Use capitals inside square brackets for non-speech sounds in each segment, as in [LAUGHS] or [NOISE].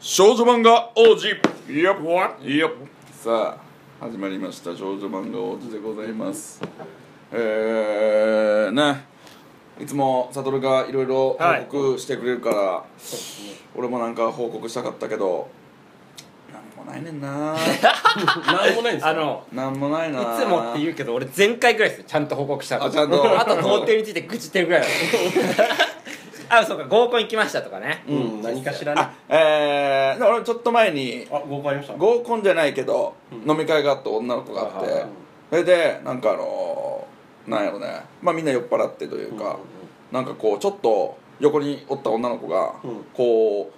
少女漫画王子。いやいやさあ始まりました。少女漫画王子でございます。えー、ね。いつも悟がいろい。ろ報告してくれるから、俺もなんか報告したかったけどなんもないねんな。[LAUGHS] なんもないんですか？あのなんもないいなつもって言うけど俺前回ぐらいですよ。ちゃんと報告したの。あちゃんと。あと童貞について愚痴ってるぐらいだあそうか合コン行きましたとかね。うん何かしらね。あえー、で俺ちょっと前にあ合コンありました？合コンじゃないけど、飲み会があって女の子があって、はいはいはい。それでなんかあのーなんやろね。まあみんな酔っ払ってというか、うんうんうん。なんかこうちょっと横におった女の子が、うん。こう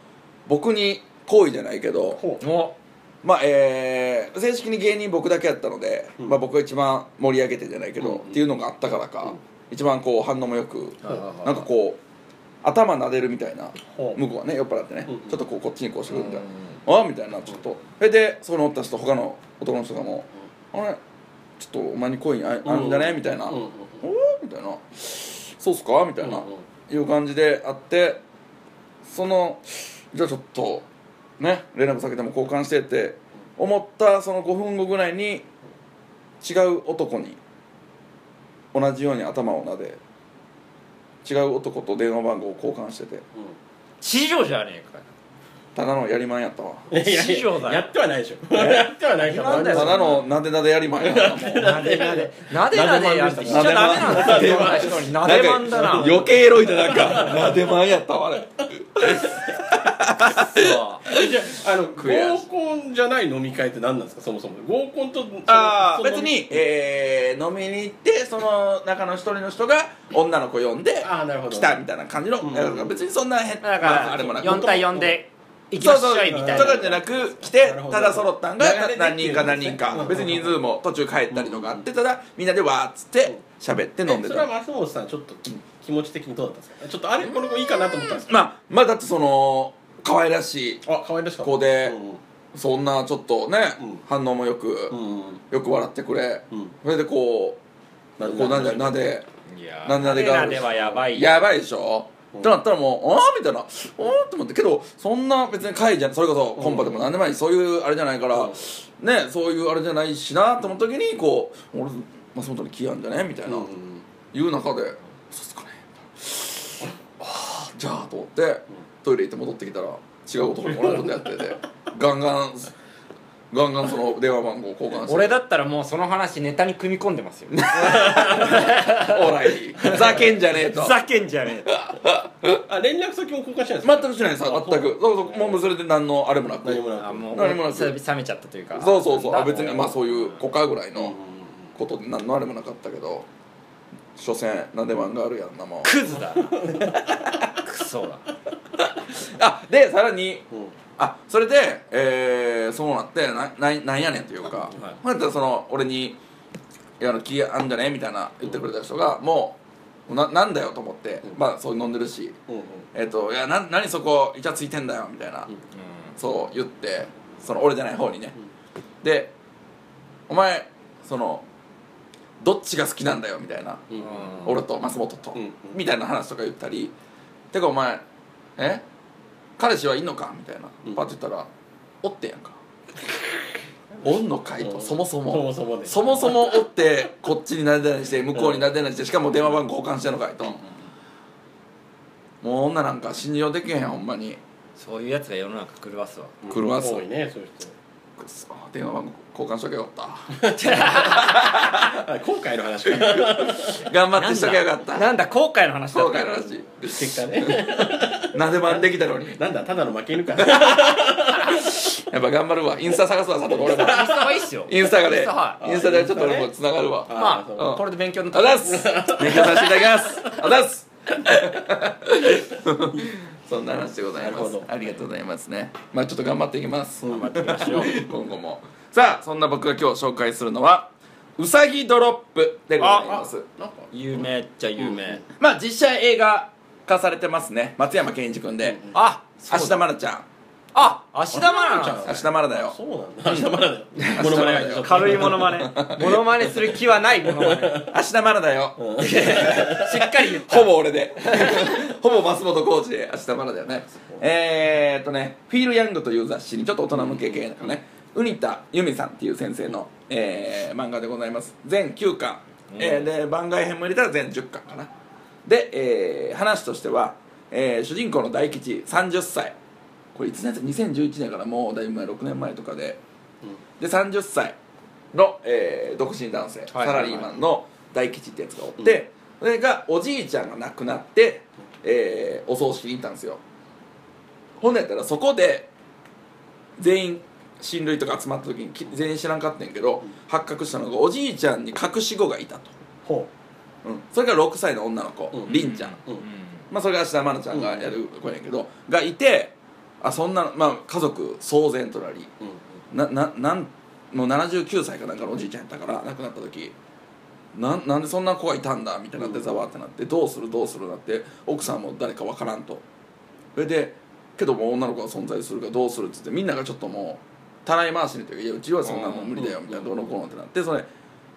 僕に好意じゃないけどほう。お。まあえー正式に芸人僕だけやったので、うん。まあ、僕が一番盛り上げてじゃないけど、うん。っていうのがあったからか、うん。一番こう反応もよく、うなんかこう頭撫でるみたいな向こうはね酔っ払ってね、うん。ちょっとこうこっちにこうしてくるみたいな、ああみたいなちょっと。それでそこにおった人他の男の人がも「あれ？ちょっとお前に恋ああるんじゃね?」みたいな「うんうんおお?」みたいな「そうっすか?」みたいな、いう感じであってそのじゃあちょっとね連絡先でも交換してって思ったその5分後ぐらいに違う男に同じように頭を撫で違う男と電話番号を交換してて。地上じゃねえかただのやりまんやったわ。いやいや師匠だよ。やってはないでしょ。やってはないからなんだよただの？なでなでやりまんやったもんなで？なでなでなでやってしちゃダメなんだよ。そんな人になでまんだな余計エロいでなんかなでまんやったわあれああの悔しい合コンじゃない飲み会って何なんですかそもそも合コンとそのああ別に、えー飲みに行ってその中の一人の人が女の子呼んでああなるほど。来たみたいな感じの、別にそんな変だかまあれもなく4対4で行きましょいみたいな。とかじゃなく来てただ揃ったんが何人か何人か。うん。別に人数も途中帰ったりとかあってただみんなでわーっつって喋って飲んでそれはた松本さんちょっとき気持ち的にどうだったんですか？ちょっとあれこれもいいかなと思ったんですか？まあまあだってその可愛らしい子でうそんなちょっとね、うん。反応もよく、よく笑ってくれ、うん。それでこうなこうなんでなんでいやなんでなでがなではやばいやばいでしょ、うん。ってなったらもうああみたいな。ああって思って。けどそんな別に会じゃそれこそコンパでも何でもない。そういうあれじゃないから、うん。ねそういうあれじゃないしなと思った時にこう俺松本に気あんじゃね？みたいな、うんいう中で「そうっすかね」ああじゃあと思ってトイレ行って戻ってきたら違う男に同じことやっててガンガンガンガンその電話番号交換して俺だったらもうその話ネタに組み込んでますよ。[LAUGHS] オーライふざけんじゃねえと。ふざけんじゃねえ [LAUGHS] あ連絡先も交換してないんですか？全くしないです。全く。そうそう。もうそれで何のあれもなく。何もなく。あもう何もなく。冷めちゃったというか。そうそうそう。あ別にまあそういう子かぐらいのことで何のあれもなかったけど。所詮なんで漫画あるやんなもんクズだな。クソだ。[LAUGHS] あでさらにうんあそれで、えー、そうなってなななんやねんというか、はい。ほんやその俺に「いやあの気あんじゃね?」みたいな言ってくれた人がもうななんだよと思って、うん。まあそう飲んでるしうんうん「えっ、といやな何そこイチャついてんだよ」みたいな、うん。そう言ってその俺じゃない方にね、で「お前そのどっちが好きなんだよ」みたいな、うんうん。俺と松本と、うんうん。みたいな話とか言ったり「てかお前え？彼氏はいんのか?」みたいな、うん。パッと言ったら「おってやんか」[LAUGHS] おんのかいとそもそも。そもそもねそもそもおってこっちになでなりして向こうになでなりしてしかも電話番号交換してんのかいと、もう女なんか信じようできへんほんまに。そういうやつが世の中狂わすわ。狂わす多いねそういう人電話番号交換しとけよかった。あ今回の話か。[LAUGHS] 頑張ってしとけよかった。なんだ後悔の話だ後悔の話。結果ね。[LAUGHS] なでまんできたのに。[LAUGHS] なんだただの負け犬か。やっぱ頑張るわ。インスタ探すわ佐藤俺も。インスタはいいっすよ。インスタがねインスタはいインスタでちょっと俺もつながるわ。あまそううん。あこれで勉強にあなった。す。勉強させていただきます。あざっすそんな話でございます。なるほど。ありがとうございますね。まあちょっと頑張っていきます。頑張っていきましょう。[LAUGHS] 今後も。さあそんな僕が今日紹介するのはうさぎドロップでございます。なんか。有名っちゃ有名。まあ実写映画化されてますね。松山ケンイチ君で。あ芦田愛菜ちゃんああ芦田愛菜ちゃん。芦田愛菜だよ。そうなんだ。明日まだだよ。軽いモノマネ。[LAUGHS] モノマネする気はないモノマネ。芦田愛菜だよ。[LAUGHS] しっかり言った。ほぼ俺で。[LAUGHS] ほぼ松本浩二で明日まだだよね。えー、っとね「フィール・ヤング」という雑誌にちょっと大人向け系だからね瓜田由美さんっていう先生の、えー漫画でございます。全9巻、えーで番外編も入れたら全10巻かな。で、えー話としては、えー主人公の大吉30歳これいつのやつ？2011年からもうだいぶ前6年前とかで。で30歳の、えー独身男性、サラリーマンの大吉ってやつがおって、それがおじいちゃんが亡くなって、えーお葬式に行ったんですよ。ほんでやったらそこで全員親類とか集まった時にき全員知らんかったんやけど、発覚したのがおじいちゃんに隠し子がいたと、ほう。ん、それが6歳の女の子、うん。りんちゃん、ううん。まあ、それが芦田愛菜ちゃんがやる子やけど、がいてあそんな、まあ、家族騒然となりうんなななんもう79歳かなんかのおじいちゃんやったから亡くなった時なんなんでそんな子がいたんだみたいになってざわってなってどうするどうするなって奥さんも誰かわからんと。それでけどもう女の子が存在するからどうするっつってみんながちょっともうたらい回しにというか「いやうちはそんなもん無理だよ」みたいなどうのこうのってなってそれ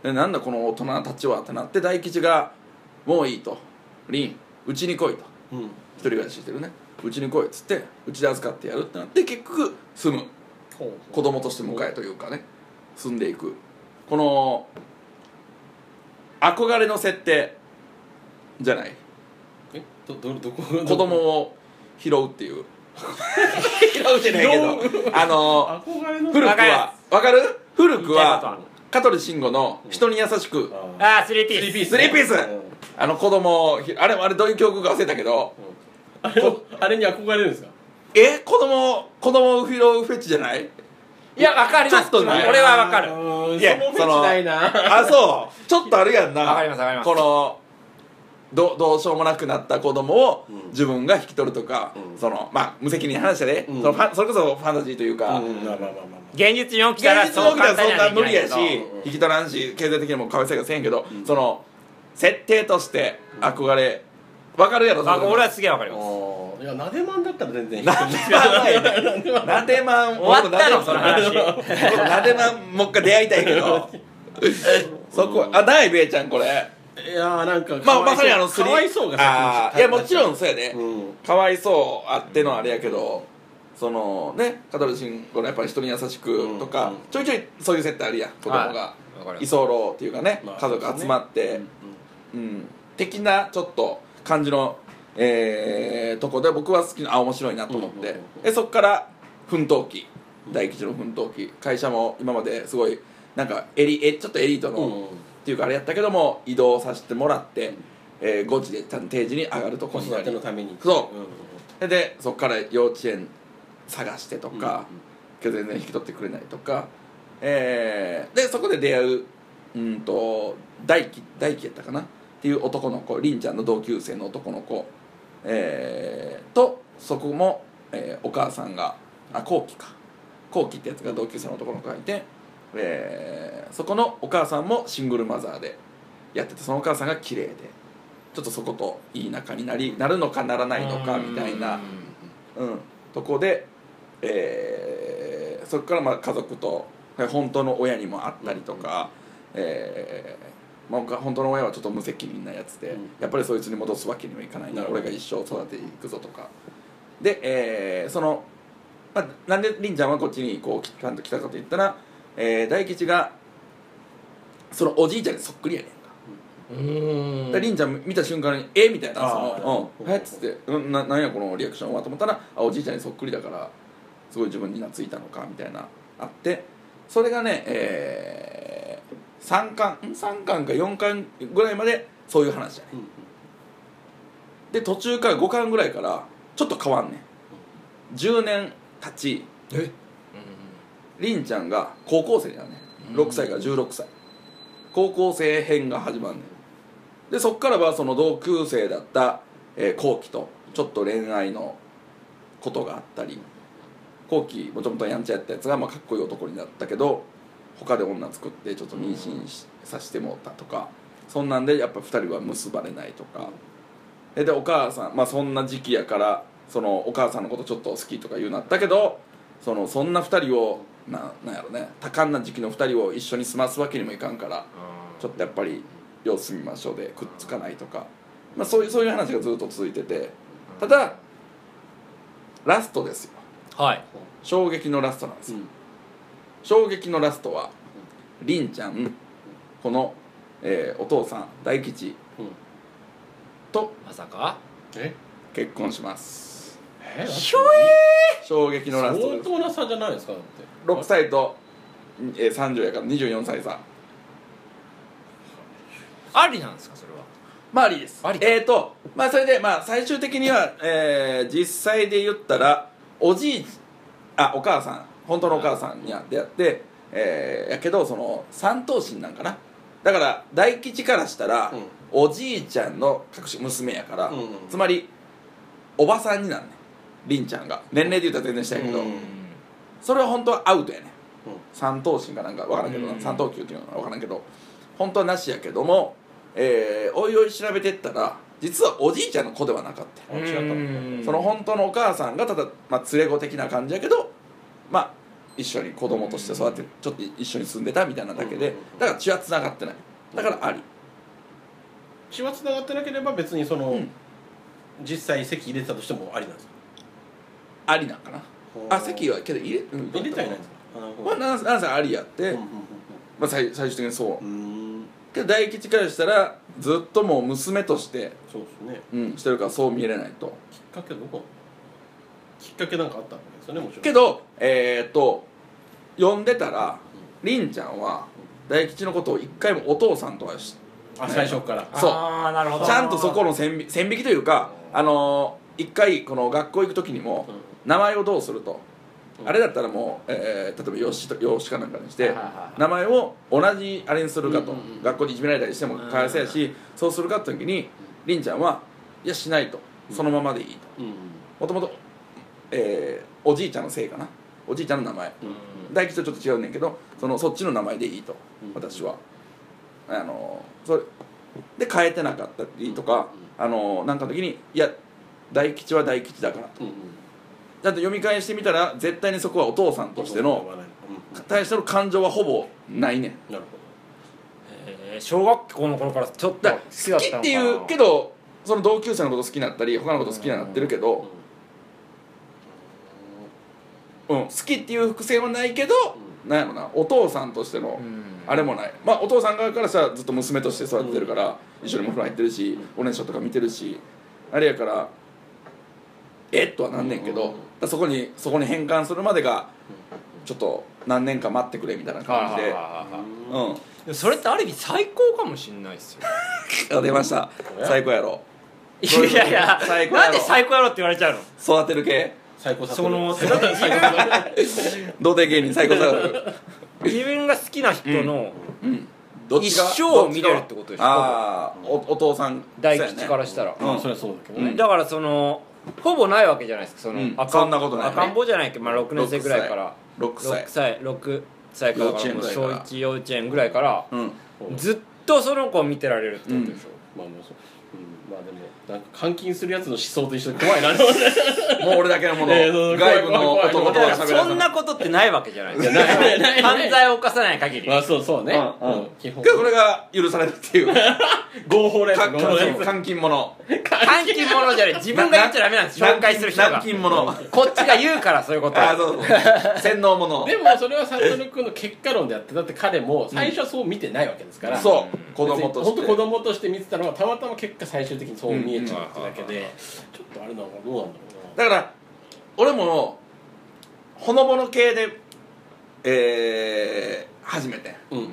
でなんだこの大人たちはってなって大吉が「もういい」と「凛うちに来い」と。うん。一人暮らししてるねうちに来いっつってうちで預かってやるってなって結局住む。子供として迎えというかね住んでいく。この憧れの設定じゃない。え？どどどこ？子供を拾うっていう。[LAUGHS] 拾うじゃないけど。[LAUGHS] あの憧れの古くはわかる？古くは香取慎吾の人に優しくああー。スリーピーススリーピース。スリーピース。うん。あの子供あれあれどういう曲か忘れたけどあれをあれに憧れるんですか？え子供子供を拾うフェチじゃない？いやわかります。ちょっとね。俺はわかる。うん。いやそのフェチないな。あそう。[LAUGHS] ちょっとあるやんな。わかりますわかります。このどどうしようもなくなった子供をうん。自分が引き取るとか、うん。そのまあ無責任な話だね、うん。そのファンそれこそファンタジーというか、うん。現実に起きたら現実に起きたらそんな無理やし、引き取らんし経済的にもかわいそうやせんけど、うん。その設定として憧れわかるやろあ俺は好すげえわかります。いやなでまんだったら全然いい。[LAUGHS] なでまん。なでまん終わったのその話。なでまん。もう一回出会いたいけど。[LAUGHS] そこあないべえちゃんこれ。いやーなんかまあまさにあのかわいそうがいやもちろんそうやで、うん。かわいそうあってのあれやけどそのね香取慎吾のやっぱり人に優しくとか、うん。ちょいちょいそういう設定あるやん子供が、居候っていうかね、まあ家族集まって。うん。うん、的なちょっと感じの、えーとこで僕は好きなあ面白いなと思って、でそっから奮闘記。大吉の奮闘記。会社も今まですごいなんかエリえちょっとエリートの、うんっていうかあれやったけども移動させてもらって、えー5時でちゃんと定時に上がるとこになり。てのために。そう。でそっから幼稚園探してとか、うん。けど全然引き取ってくれないとか、えーでそこで出会ううんと大輝大輝やったかなっていう男の子凛ちゃんの同級生の男の子、えーとそこも、えーお母さんがあ後期か。後期ってやつが同級生の男の子がいて、えーそこのお母さんもシングルマザーでやっててそのお母さんが綺麗でちょっとそこといい仲になりなるのかならないのかみたいなうん、とこで、えーそこからまあ家族とはい本当の親にも会ったりとか、えーまあ、本当の親はちょっと無責任なやつで、うん。やっぱりそいつに戻すわけにはいかない俺が一生育てていくぞとか。で、えーその、まあ、なんで凛ちゃんはこっちにこうちゃんと来たかといったら、えー大吉がそのおじいちゃんにそっくりやねんか。ん。で凛ちゃん見た瞬間に「え？みたいなあそーの「うん。え？っ?」つって「うんななんやこのリアクションは」と思ったらあおじいちゃんにそっくりだからすごい自分に懐いたのかみたいなあって。それがねえー、3巻。ん。3巻か4巻ぐらいまでそういう話じゃね。うんで途中から5巻ぐらいからちょっと変わんねん。10年経ち。え？凛ちゃんが高校生だよね6歳から16歳。高校生編が始まるねん。でそっからはその同級生だったえー後期とちょっと恋愛のことがあったり。後期もともとやんちゃやったやつがまあかっこいい男になったけど他で女作ってちょっと妊娠しさせてもらったとかそんなんでやっぱ2人は結ばれないとか。ででお母さんまあそんな時期やからそのお母さんのことちょっと好きとか言うなったけどそのそんな2人をななんやろね多感な時期の2人を一緒に住ますわけにもいかんからちょっとやっぱり様子見ましょうでくっつかないとか、まあ、そういうそういう話がずっと続いてて。ただラストですよ。はい。衝撃のラストなんですよ、うん衝撃のラストはりんちゃん。この、えーお父さん大吉うん。とまさか？え？結婚します。え？ひょ衝撃のラスト相です。当な差じゃないですかだって。6歳と、えー、30やから24歳差。ありなんですかそれは？まあありです。あり。かえーとまあそれでまあ最終的には、えー実際で言ったらおじいあお母さん本当のお母さんに出会って、えーやけどその三頭身なんかな。だから大吉からしたら、うん。おじいちゃんの隠し娘やから、うん。うんつまりおばさんになんねん。りんちゃんが。年齢で言ったら全然したいけど、うん。それは本当はアウトやねん。うん。三頭身かなんか分からんけどな、うん。三頭球っていうのか分からんけど本当はなしやけども、えーおいおい調べてったら実はおじいちゃんの子ではなかった。その本当のお母さんがただ、まあ、連れ子的な感じやけどまあ一緒に子供として育ってちょっと一緒に住んでたみたいなだけでうんだから血はつながってない。だからあり。血はつながってなければ別にその、うん。実際席入れてたとしてもありなんですか？ありなんかな。あ席はけど入れ,、うん、入れたいないんですか？まあなんありやって、うんうんまあ、最最終的にそう。けど大吉からしたらずっともう娘として、そうですねうん、してるからそう見えれないときっかけはどこきっかけなんかあったわけですよねもちろん。けどえーっと呼んでたらりんちゃんは大吉のことを一回もお父さんとはしあ最初から。そう。ああなるほど。ちゃんとそこの線引線引きというかあのー一回この学校行く時にもうん。名前をどうすると、うん。あれだったらもう、えー例えば養子と養子かなんかにして名前を同じあれにするかと、うんうんうん。学校でいじめられたりしてもかわいそうやし、そうするかって時にりんちゃんはいやしないと。そのままでいいと。もともとえーおじいちゃんのせいかな？おじいちゃんの名前。うん。大吉とちょっと違うねんけどそのそっちの名前でいいと、うん。私は。あのそれで変えてなかったりとか、あのなんかの時にいや大吉は大吉だからと。だって読み返してみたら絶対にそこはお父さんとしてのうん。対しての感情はほぼないねん。なるえー。小学校の頃からちょっとだ好ききだったのかなっていうけどその同級生のこと好きになったり他のこと好きになってるけど、好きっていう伏線はないけど、なんやろなお父さんとしての、うん。あれもない。まあお父さん側からしたらずっと娘として育ててるから、一緒にお風呂入ってるし、おねしょとか見てるしあれやからえっとはなんねんけど、そこにそこに変換するまでがちょっと何年か待ってくれみたいな感じで、それってある意味最高かもしれないですよ。あ出ました。え最高やろ。いやいやなんで最高やろって言われちゃうの？育てる系最高さその [LAUGHS] 最高童貞芸人最高自分が好きな人のうん。どっちが一生を見れるってことでしょ？ああおお父さん。大吉からしたら、うん。それはそうだけどだからそのほぼないわけじゃないですかその、うん。赤そんなことないね。赤ん坊じゃないけ？ど、まあ、6年生ぐらいから。6歳。6歳。6歳からだからもう小幼稚園ぐらいから。1幼稚園ぐらいからうん。ずっとその子を見てられるってことでしょ、まあもうそう。うんまあでもなんか監禁するやつの思想と一緒で怖いな [LAUGHS] もう俺だけのもの、えーそう外部の怖い怖い男とはそんなことってないわけじゃない。ですかないないない。犯罪を犯さない限り。まあそうそうね。うんうん。基本。けどこれが許されるっていう。[LAUGHS] 合法のやつか合法のやつ。監禁者監禁者じゃない。自分が言っちゃダメなんです紹介する人が。軟禁者あこっちが言うからそういうことあそうそう洗脳者でもそれは悟君の結果論であってだって彼も最初はそう見てないわけですから、そう子供として本当子供として見てたのがたまたま結果最終的にそう見えちゃうってだけで、ちょっとあれなのかどうなんだろだから俺もほのぼの系でえー、初めて。うなうんうん。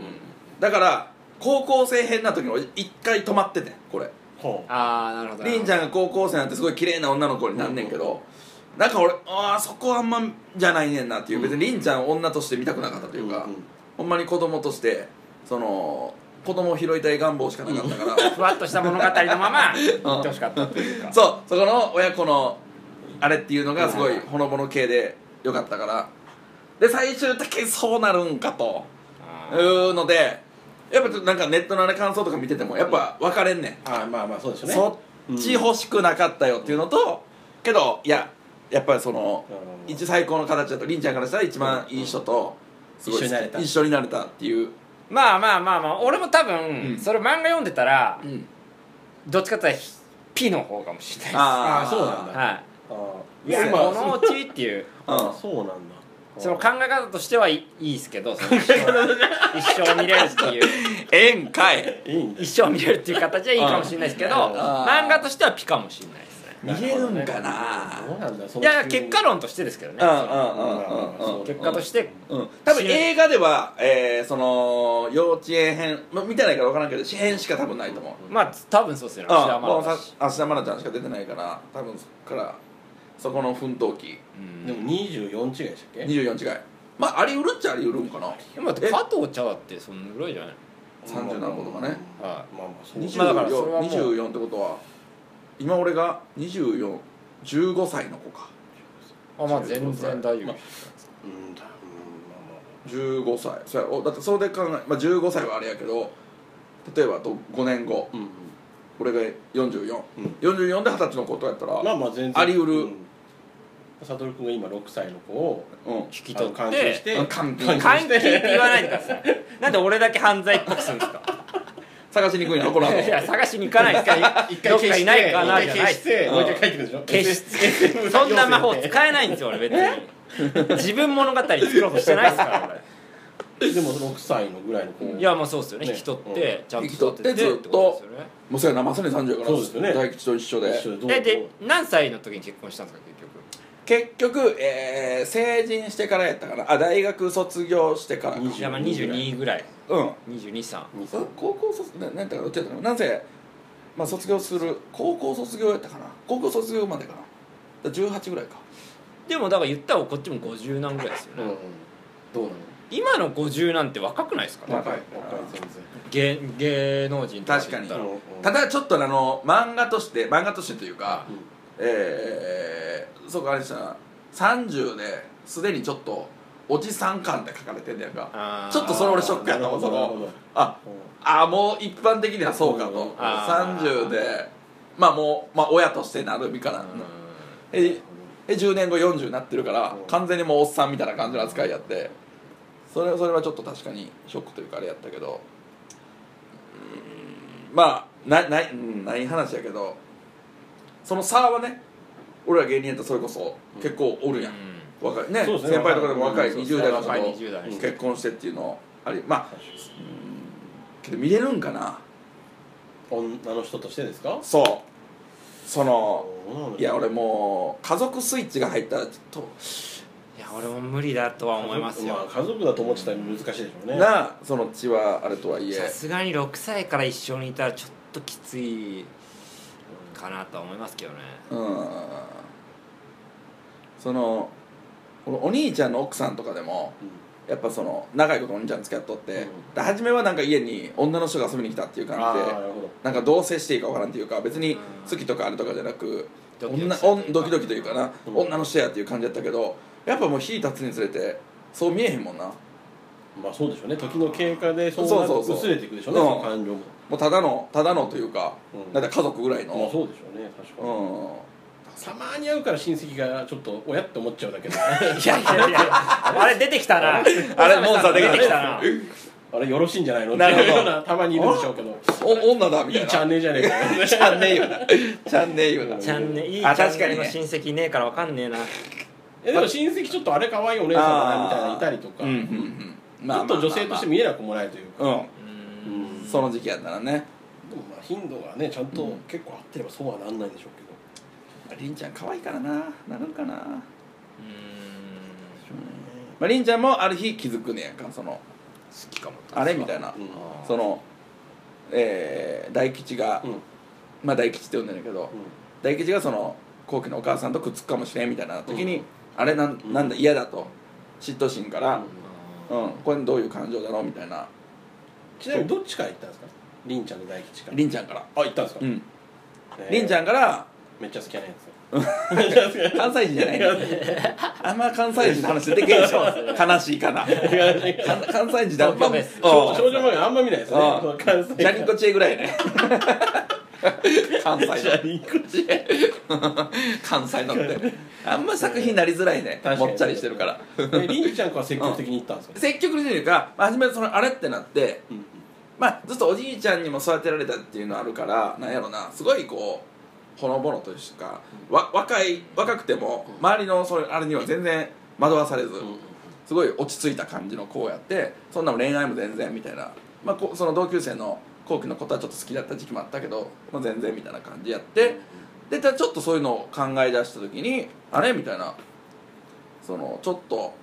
だから高校生編な時に俺一回止まっててこれ。ほああなるほど。りんちゃんが高校生なんてすごい綺麗な女の子になんねんけど、なんか俺ああそこはあんまじゃないねんなっていう。別にりんちゃんを女として見たくなかったというか、うんうん。ほんまに子供としてその子供を拾いたい願望しかなかったから、ふわっとした物語のまま言ってほしかったというか。そうそこの親子のあれっていうのがすごいほのぼの系でよかったから。で最終的にそうなるんかと。いうのでやっぱちょっとなんかネットのあれ感想とか見ててもやっぱ分かれんねん、ああまあまあそうでしょうね。そっち欲しくなかったよっていうのと、けどいややっぱりそのうん。一最高の形だとりんちゃんからしたら一番いい人とすごい一緒になれた。一緒になれたっていう、まあまあまあまあ俺も多分、うん。それ漫画読んでたらうん、どっちかっていうとピの方かもしれないです。あーそうなんだ。はい。あいや今このう。ちっていう。あそうなんだ。その考え方としてはいいいいですけどその [LAUGHS] 一生一生見れるっていう。ええんかい。いいんだ一生見れるっていう形はいいかもしれないですけどあー。漫画としてはピかもしれない見れるんかな。いのや結果論としてですけどね。うんうんうんうんうん。結果としてうん、多分映画では、えー、その幼稚園編、まあ、見てないから分からんけど詩編しか多分ないと思う、まあ多分そうですよねあ芦田愛もうさ菜ちゃんしか出てないから多分そっからそこの奮闘期うんでも24違いでしたっけ24違いまあありうるっちゃありうるんかなでもだって加藤茶だってそのぐらいじゃない30何個とかねはいまあまあそう24、まあだからそれはもう24ってことは今俺が2415歳の子か。あまあ全然大丈夫。うんだうんまあ15歳。そうやろだってそれで考え、まあ、15歳はあれやけど例えばあと5年後。まあまあ俺が4444、うん。44で二十歳の子とやったら、うんまあまあ全然。あり得る。うん。悟君が今6歳の子をうん。引き取っあの監禁して。監禁って言わないでください。なんで俺だけ犯罪っぽくするんですか？探しにくいなこの後。いや探しに行かない。ですから一どっかいないかなじゃない。消してうん。もう一回書いてくるでしょ。消しそんな魔法使えないんですよ俺別に。自分物語作ろうとしてないですからでも6歳のぐらいの子俺いやまあそうですよね。ね。引き取ってちゃんと引き取って育てずっともうそうやなまさに30やから。そうですよね。大吉と一緒で。一緒でどう？えで何歳の時に結婚したんですか結局？結局、えー成人してからやったかなあ大学卒業してからか。20いやまあ22ぐらい。うん。223二そう高校卒ななんやったかなどっちやったかななんせまあ卒業する高校卒業やったかな？高校卒業までかな？だから18ぐらいか。でもだから言ったらこっちも50何ぐらいですよね、うん。どうなの？今の50なんて若くないですか？ね若い。若い全然。芸芸能人とかで言ったら。うんうんただちょっとあの漫画として漫画としてというか、うんえー、そうかあれでした。な30ですでにちょっとおじさん感って書かれてんだよか。あー。ちょっとそれ俺ショックやったもんそのああもう一般的にはそうかと、うん。あー。30で。まあもう、まあ、親としてなる身から、うええ10年後40になってるから、うん。完全にもうおっさんみたいな感じの扱いやって。それそれはちょっと確かにショックというかあれやったけど。うんまあなない,、うん、ない話やけどその差はね俺ら芸人やったらそれこそ結構おるやん、若いねそうですね。先輩とかでも若い若い20代の人若いと20代。の人結婚してっていうのありまあけど見れるんかな。女の人としてですか？そう。そのいや俺ももう家族スイッチが入ったらちょっといや俺も無理だとは思いますよ。まあ家族だと思ってたら難しいでしょうね。なあその血はあれとはいえ。さすがに6歳から一緒にいたらちょっときついかなとは思いますけどね。うん。そのお兄ちゃんの奥さんとかでもやっぱその長いことお兄ちゃん付き合っとって、うん。で初めはなんか家に女の人が遊びに来たっていう感じでなんかどう接していいかわからんっていうか別にうん。好きとかあれとかじゃなくドキドキ女ドキドキというかな、うん。女の人やっていう感じだったけどやっぱもう日経つにつれてそう見えへんもんなまあそうでしょうね。時の経過でそうなそうそうそう。薄れていくでしょうね。うん。その感情も。もうただのただのというか、うん。だって家族ぐらいの、まあそうでしょうね。確かに。うん。たまに会うから親戚がちょっと親って思っちゃうだけでいやいやいや。あれ出てきたな。あれモンスター出てきたな。あれよろしいんじゃないの？なるほど。っていうようなたまにいるでしょうけど。お女だみいいチャンたいなネルじゃねえか。よチャンネル言うなチャンネル言うなチャンネル。いいチあャンネルの確かにね。親戚いねえからわかんねえな。えでも親戚ちょっとあれ可愛いお姉さんだなみたいなのいたりとか。うんうんうんちょっと女性として見えなくもないというか。うん。ううん。んその時期やったらね。でもまあ頻度がねちゃんとうん。結構合ってればそうはなんないでしょうけど。りんちゃん可愛いからな。なるんかな、まうん。あ、りんちゃんもある日気づくねやんかその好きかもあれみたいな。うん。そのえー大吉が、うん。まあ大吉って呼んでんだけど、う大吉がその後期のお母さんとくっつくかもしれんみたいな時に、うん。あれなんなんだ嫌だと。嫉妬心から、んうん。これどういう感情だろうみたいな。ちなみにどっちから行ったんですか？りんちゃんと大吉から。りんちゃんから。あ行ったんですか？うん。りんちゃんからめっちゃ好きやなやつ。関西人じゃない [LAUGHS] あんま関西人の話出てけえでしょ悲しいかな。か関西人だ少女漫画あんま見ないですね。ああ関西。ジャニコチエぐらいね。[LAUGHS] 関西の。じゃあリンクし [LAUGHS] 関西のってあんま作品になりづらいね。確かに。もっちゃりしてるから。えりんちゃんは積極的に行ったんですか、[LAUGHS] 積極的というかまあ初めそのあれってなってうんまあずっとおじいちゃんにも育てられたっていうのあるからなんやろなすごいこうほのぼのというかわ若い若くても周りのそれあれには全然惑わされず、うんすごい落ち着いた感じの子やってそんなも恋愛も全然みたいな、まあ、こその同級生の後期のことはちょっと好きだった時期もあったけど、まあ、全然みたいな感じやってでちょっとそういうのを考え出した時にあれ？みたいな。そのちょっと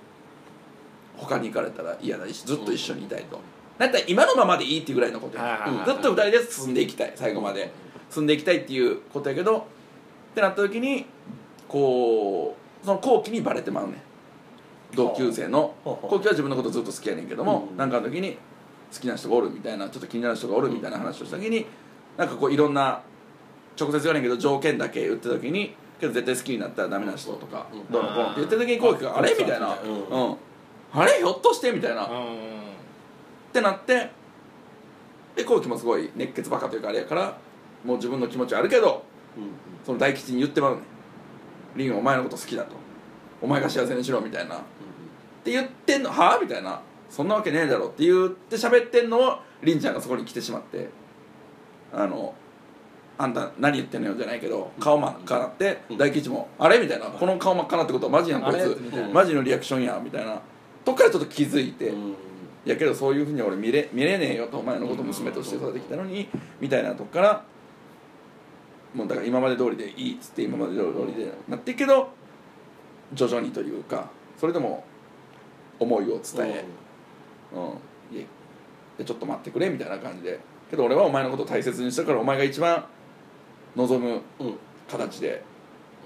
他に行かれたら嫌だしずっと一緒にいたいと。だったら今のままでいいっていうぐらいのことずっと二人で進んでいきたい。最後まで。進んでいきたいっていうことやけどってなった時にこうその後期にバレてまうねん。同級生の。後期は自分のことずっと好きやねんけどもうん。なんかの時に好きな人がおるみたいなちょっと気になる人がおるみたいな話をした時になんかこういろんな直接言わないけど条件だけ言った時にけど絶対好きになったらダメな人とかうん。どうのこうのって言った時に後期が「あれ?」みたいな「うんうん。あれ？ひょっとして?」みたいな。っうん。てなってで後期もすごい熱血バカというかあれやからもう自分の気持ちはあるけどうんその大吉に言ってまうねん「リンお前のこと好きだ」と「お前が幸せにしろ」みたいな。って言ってんのはあ？みたいなそんなわけねえだろって言って喋ってんのをりんちゃんがそこに来てしまって。あのあんた何言ってんのよじゃないけど顔真っ赤なってうん。大吉もあれ？みたいな。この顔真っ赤なってことはマジやんこいつ。マジのリアクションやみたいな。とこからちょっと気づいて、やけどそういうふうに俺見れ見れねえよとお前のこと娘として育ててきたのにみたいなとこからもうだから今まで通りでいいっつって今まで通りでなってるけど徐々にというかそれでも思いを伝え、うん、いやちょっと待ってくれみたいな感じで。けど俺はお前のことを大切にしたからお前が一番望むうん。形で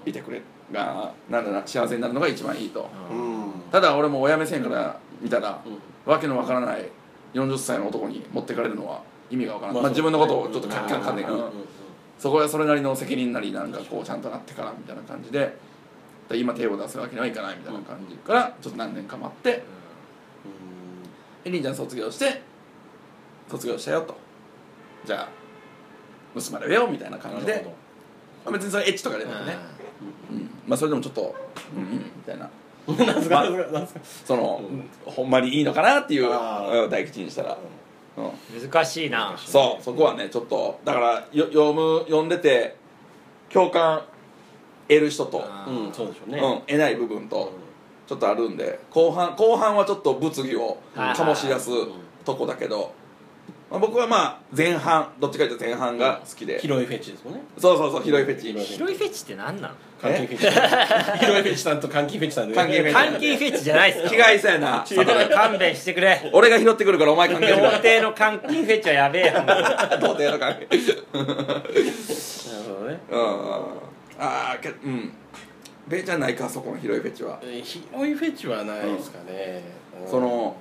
いてくれがなんだな幸せになるのが一番いいと。うん。ただ俺も親目線から見たら、うん。わけのわからない40歳の男に持ってかれるのは意味がわからない、まあ、自分のことをちょっとかうんかんかんねん、うん。うん。そこはそれなりの責任なりなんかこうちゃんとなってからみたいな感じでで今手を出すわけにはいかないみたいな感じからちょっと何年か待ってでりん。ちゃん卒業して卒業したよと。じゃあ娘までよみたいな感じでまあ別にそれエッチとかでなくね、うん。まあそれでもちょっとうんうんみたいな。どなんすかなんすかなんすか。その、ほんまにいいのかなっていう大吉にしたら、うん、難しいな。そうそこはねちょっとだからよ読む読んでて共感得る人と、あうんそうでしょうね。うん、得ない部分とちょっとあるんで後半後半はちょっと物議を醸し出すとこだけど、まあ、僕はまあ前半どっちかというと前半が好きで、広いフェチですもんね。そうそうそう広いフェチ。広い広いフェチって何なの監禁フェチ。さ [LAUGHS] ん広いフェチさんと監禁フェチさんで監禁フェチ。監禁フェチじゃないっす被よ害者やな。ちょっと勘弁してくれ。俺が拾ってくるからお前関係童貞の監禁フェチはやべえよ。童貞の関係なるほどね。うん。ああけうん。ベイちゃんないかそこの広いフェチは。えー広いフェチはないですかね。うん。その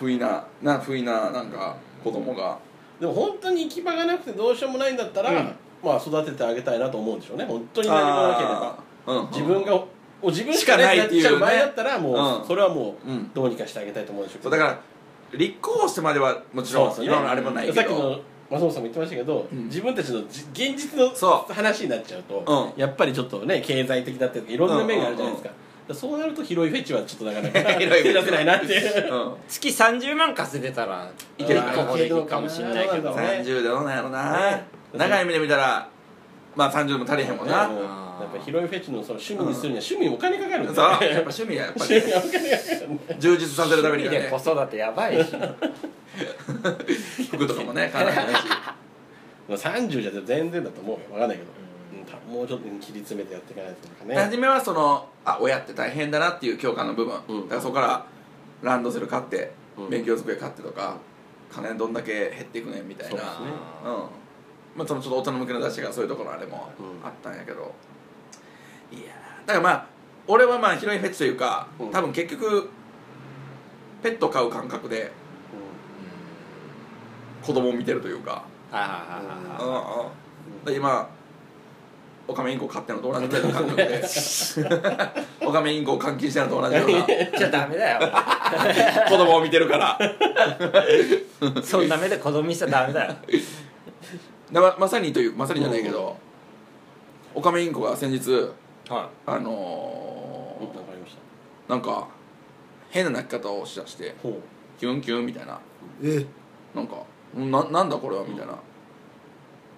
不意なな不意ななんか子供が。でも本当に行き場がなくてどうしようもないんだったら、うん。まあ育ててあげたいなと思うんでしょうね。本当に何もなければ。あーうん。自分がお自分ししかかないっいうね。っててちゃう場合だったらもう、うん。それはもううん。どうにかしてあげたいと思うんでしょうけど。そうだから立候補してまではもちろんそうですね。いろんなあれもないけど。さっきの松本さんも言ってましたけど、うん。自分たちのじ現実の話になっちゃうと、うん。やっぱりちょっとね経済的だったりとかいろんな面があるじゃないですか,、だからそうなると広いフェチはちょっとなかなか [LAUGHS] 広いフェチ手出せないなっていううん。月30万稼いでたらいける立候補できるかもしれないけどね。30でどうなんやろな。ね。長い目で見たらまあ30でも足りへんもんな。ねもうやっぱ広いフェチのその趣味にするには趣味にお金かかるんそうだよねやっぱ趣味はやっぱり。趣味にお金かかるんだよ充実させるためにはで子ね育てやばいし。[LAUGHS] 服とかもね買わないといけないし。[LAUGHS] まあ30じゃ全然だと思うよ。分かんないけど、うんたもうちょっと切り詰めてやっていかないとかね。初めはそのあ親って大変だなっていう共感の部分、うん。だからそこからランドセル買って、うん。勉強机買ってとか金どんだけ減っていくねんみたいな。そうですね。うん。まあそのちょっと大人向けの雑誌がそういうところあれもうん。あったんやけど、いやーだからまあ俺はまあ広いフェチというか、うん。多分結局ペット飼う感覚で子供を見てるというか、はいはいはいはいうん今オカメインコ飼ってるのと同じぐらいの感覚で。オカメインコを監禁してるのと同じような。じゃダメだよ。子供を見てるから。そんな目で子供にしちゃダメだよ。でままさにというまさにじゃないけど、オカメインコが先日はあうんわのかりました。ー、なんか変な鳴き方をしだしてキュンキュンみたいな。え？なんかななんだこれはみたいな、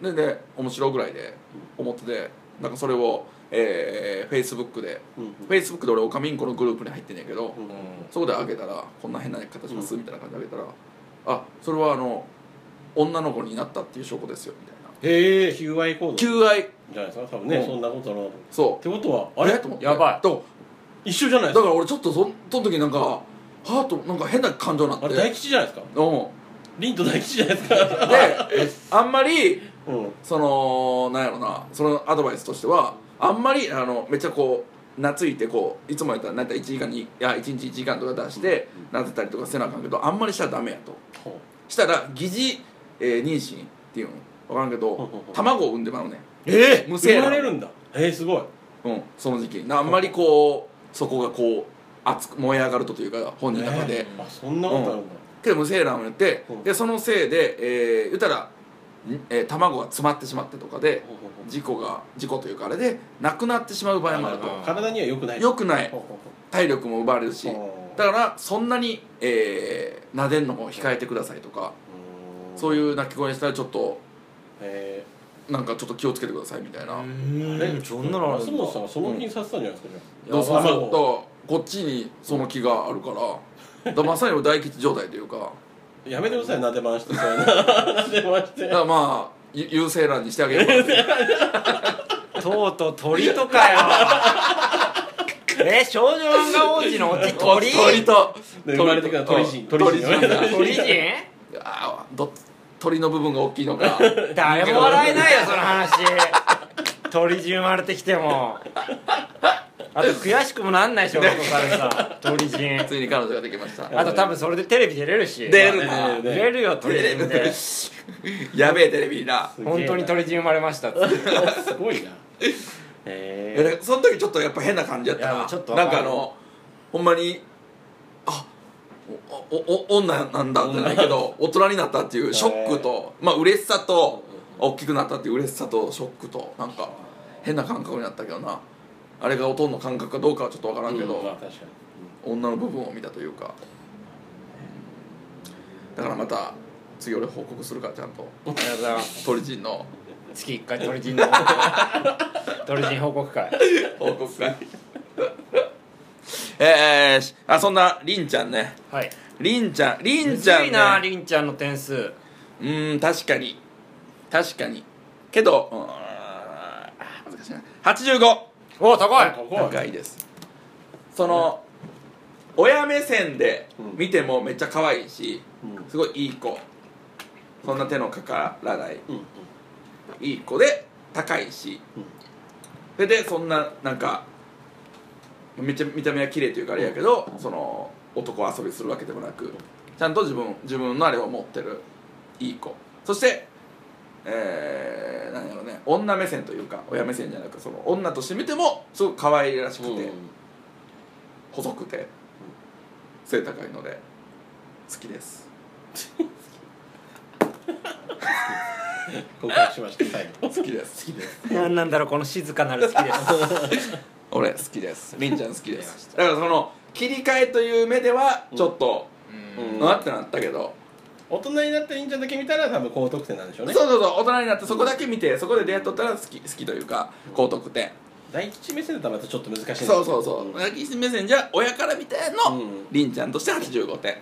でで面白いぐらいで思っててなんかそれをえー、フェイスブックで。うんフェイスブックで俺オカミンコのグループに入ってんねんけど、うんそこであげたらこんな変な形しますみたいな感じであげたらあそれはあの女の子になったっていう証拠ですよみたいな。へえ求愛行動。じ求愛。ゃないですか多分ねうん。そんなことなっそう。てことはあれ？と思ってやばい。と一緒じゃないですか。だから俺ちょっとそその時なんかはあとなんか変な感情になって。あれ大吉じゃないですか？うん。凛と大吉じゃないですか？であんまりうん。そのなんやろなそのアドバイスとしてはあんまりあのめっちゃこう懐いてこういつもやったらなんやったら1時間にいや1日1時間とか出してなってたりとかせなあかんけどあんまりしたらダメやと。ほしたら疑似、えー妊娠っていうの分からんけうほうほう。卵を産んでまうねえ無精卵。生まれるんだ。えー、すごい。うんその時期。なあんまりこうそこがこう熱く燃え上がるとというか本人の中で、えー。あそんなことあるんだ、けど無精卵をやってうん。でそのせいで、えー、言ったら、んえー卵が詰まってしまってとかで事故が事故というかあれで亡くなってしまう場合もあると。あ体には良くない。よくない。体力も奪われるし。だからそんなに、えー、撫でんのも控えてくださいとかそういう鳴き声にしたらちょっとえなんかちょっと気をつけてくださいみたいな、ー、えそんなのあるんだ。松本さんがその気にさせたんじゃないですか、どうこっちにその気があるからだからまさに大吉状態というかやめてください [LAUGHS] なで回してそういうのなで回して。だからまあゆ優勢欄にしてあげる [LAUGHS] とうとう鳥とかよ。[LAUGHS] え少女漫画王子のオチ鳥？鳥と。で生まれてくる鳥人。鳥人。鳥人が鳥人？あーど鳥の部分が大きいのか。誰も笑えないよその話。鳥人生まれてきてもあと悔しくもなんないでしょお父さ。ん [LAUGHS] さ鳥人。ついに彼女ができました。あと多分それでテレビ出れるし。出るなね。出れるよ鳥人で。やべえテレビな。[LAUGHS] 本当に鳥人生まれました。っ [LAUGHS] てすごいな。へえいやその時ちょっとやっぱ変な感じやったいなやちょっとなんかあのほんまにあおおお女なんだじゃないけど大人になったっていうショックとまあ嬉しさと大きくなったっていう嬉しさとショックとなんか変な感覚になったけどなあれがおとんの感覚かどうかはちょっとわからんけど、うんまあ女の部分を見たというか。だからまた次俺報告するからちゃんと。ありがとうございます。鳥人の。月1回鳥人の。[LAUGHS] 鳥人報告会。報告会。えー、あそんなりんちゃんね。はい。りんちゃんりんむちゃん、ずいなね、りんちゃんの点数。うーん確かに。確かに。けどうーん難しいな。85お高い。高いです。その親目線で見てもめっちゃ可愛いしうん。すごいいい子。そんな手のかからない。うんうん。いい子で高いし、うん。それでそんななんかめっちゃ見た目は綺麗というかあれやけど、その男遊びするわけでもなくちゃんと自分自分のあれを持ってるいい子。そしてえー、何やろね女目線というか親目線じゃなくその女として見てもすごく可愛らしくて、細くて背高いので好きです。告白しました最後好きです。好きです。何なんだろうこの静かなる好きです。俺好きです。りんちゃん好きです。だからその切り替えという目ではちょっと、うんなってなったけど、大人になったりんちゃんだけ見たら多分高得点なんでしょうね。そうそうそう大人になってそこだけ見てそこで出会っとったら好き好きというか高得点。大吉目線だったらまたちょっと難しいんですそうそうそう。親父目線じゃ親から見ての、うん。りんちゃんとして85点。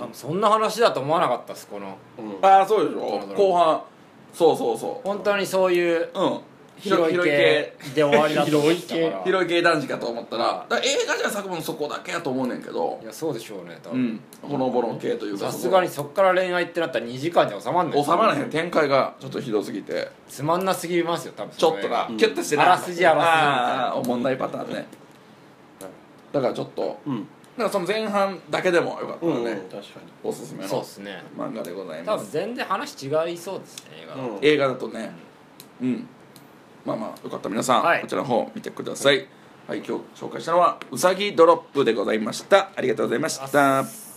あそんな話だと思わなかったですこの。うん。ああそうでしょ。後半。そうそうそ本当にそういうううん広い系で終わりだと思ってたから。広い系。男児かと思ったらだから映画じゃ作文そこだけやと思うねんけど。いやそうでしょうね多分。うん。ほのぼの系というかさすがにそっから恋愛ってなったら2時間じゃ収まんない。収まらへん。展開がちょっとひどすぎて。つまんなすぎますよ多分。ちょっとな、うんキュッとしてな。あらすじあらすじみたいなあーおもんないパターンね。だからちょっとうん。だからその前半だけでもよかったらね、うん。確かおすすめのそうっすね。漫画でござい多ます。分全然話違いそうですね映画にうん。映画だとね。うんまあまあよかったら皆さん、はい。こちらの方見てください。はい今日紹介したのはうさぎドロップでございました。ありがとうございました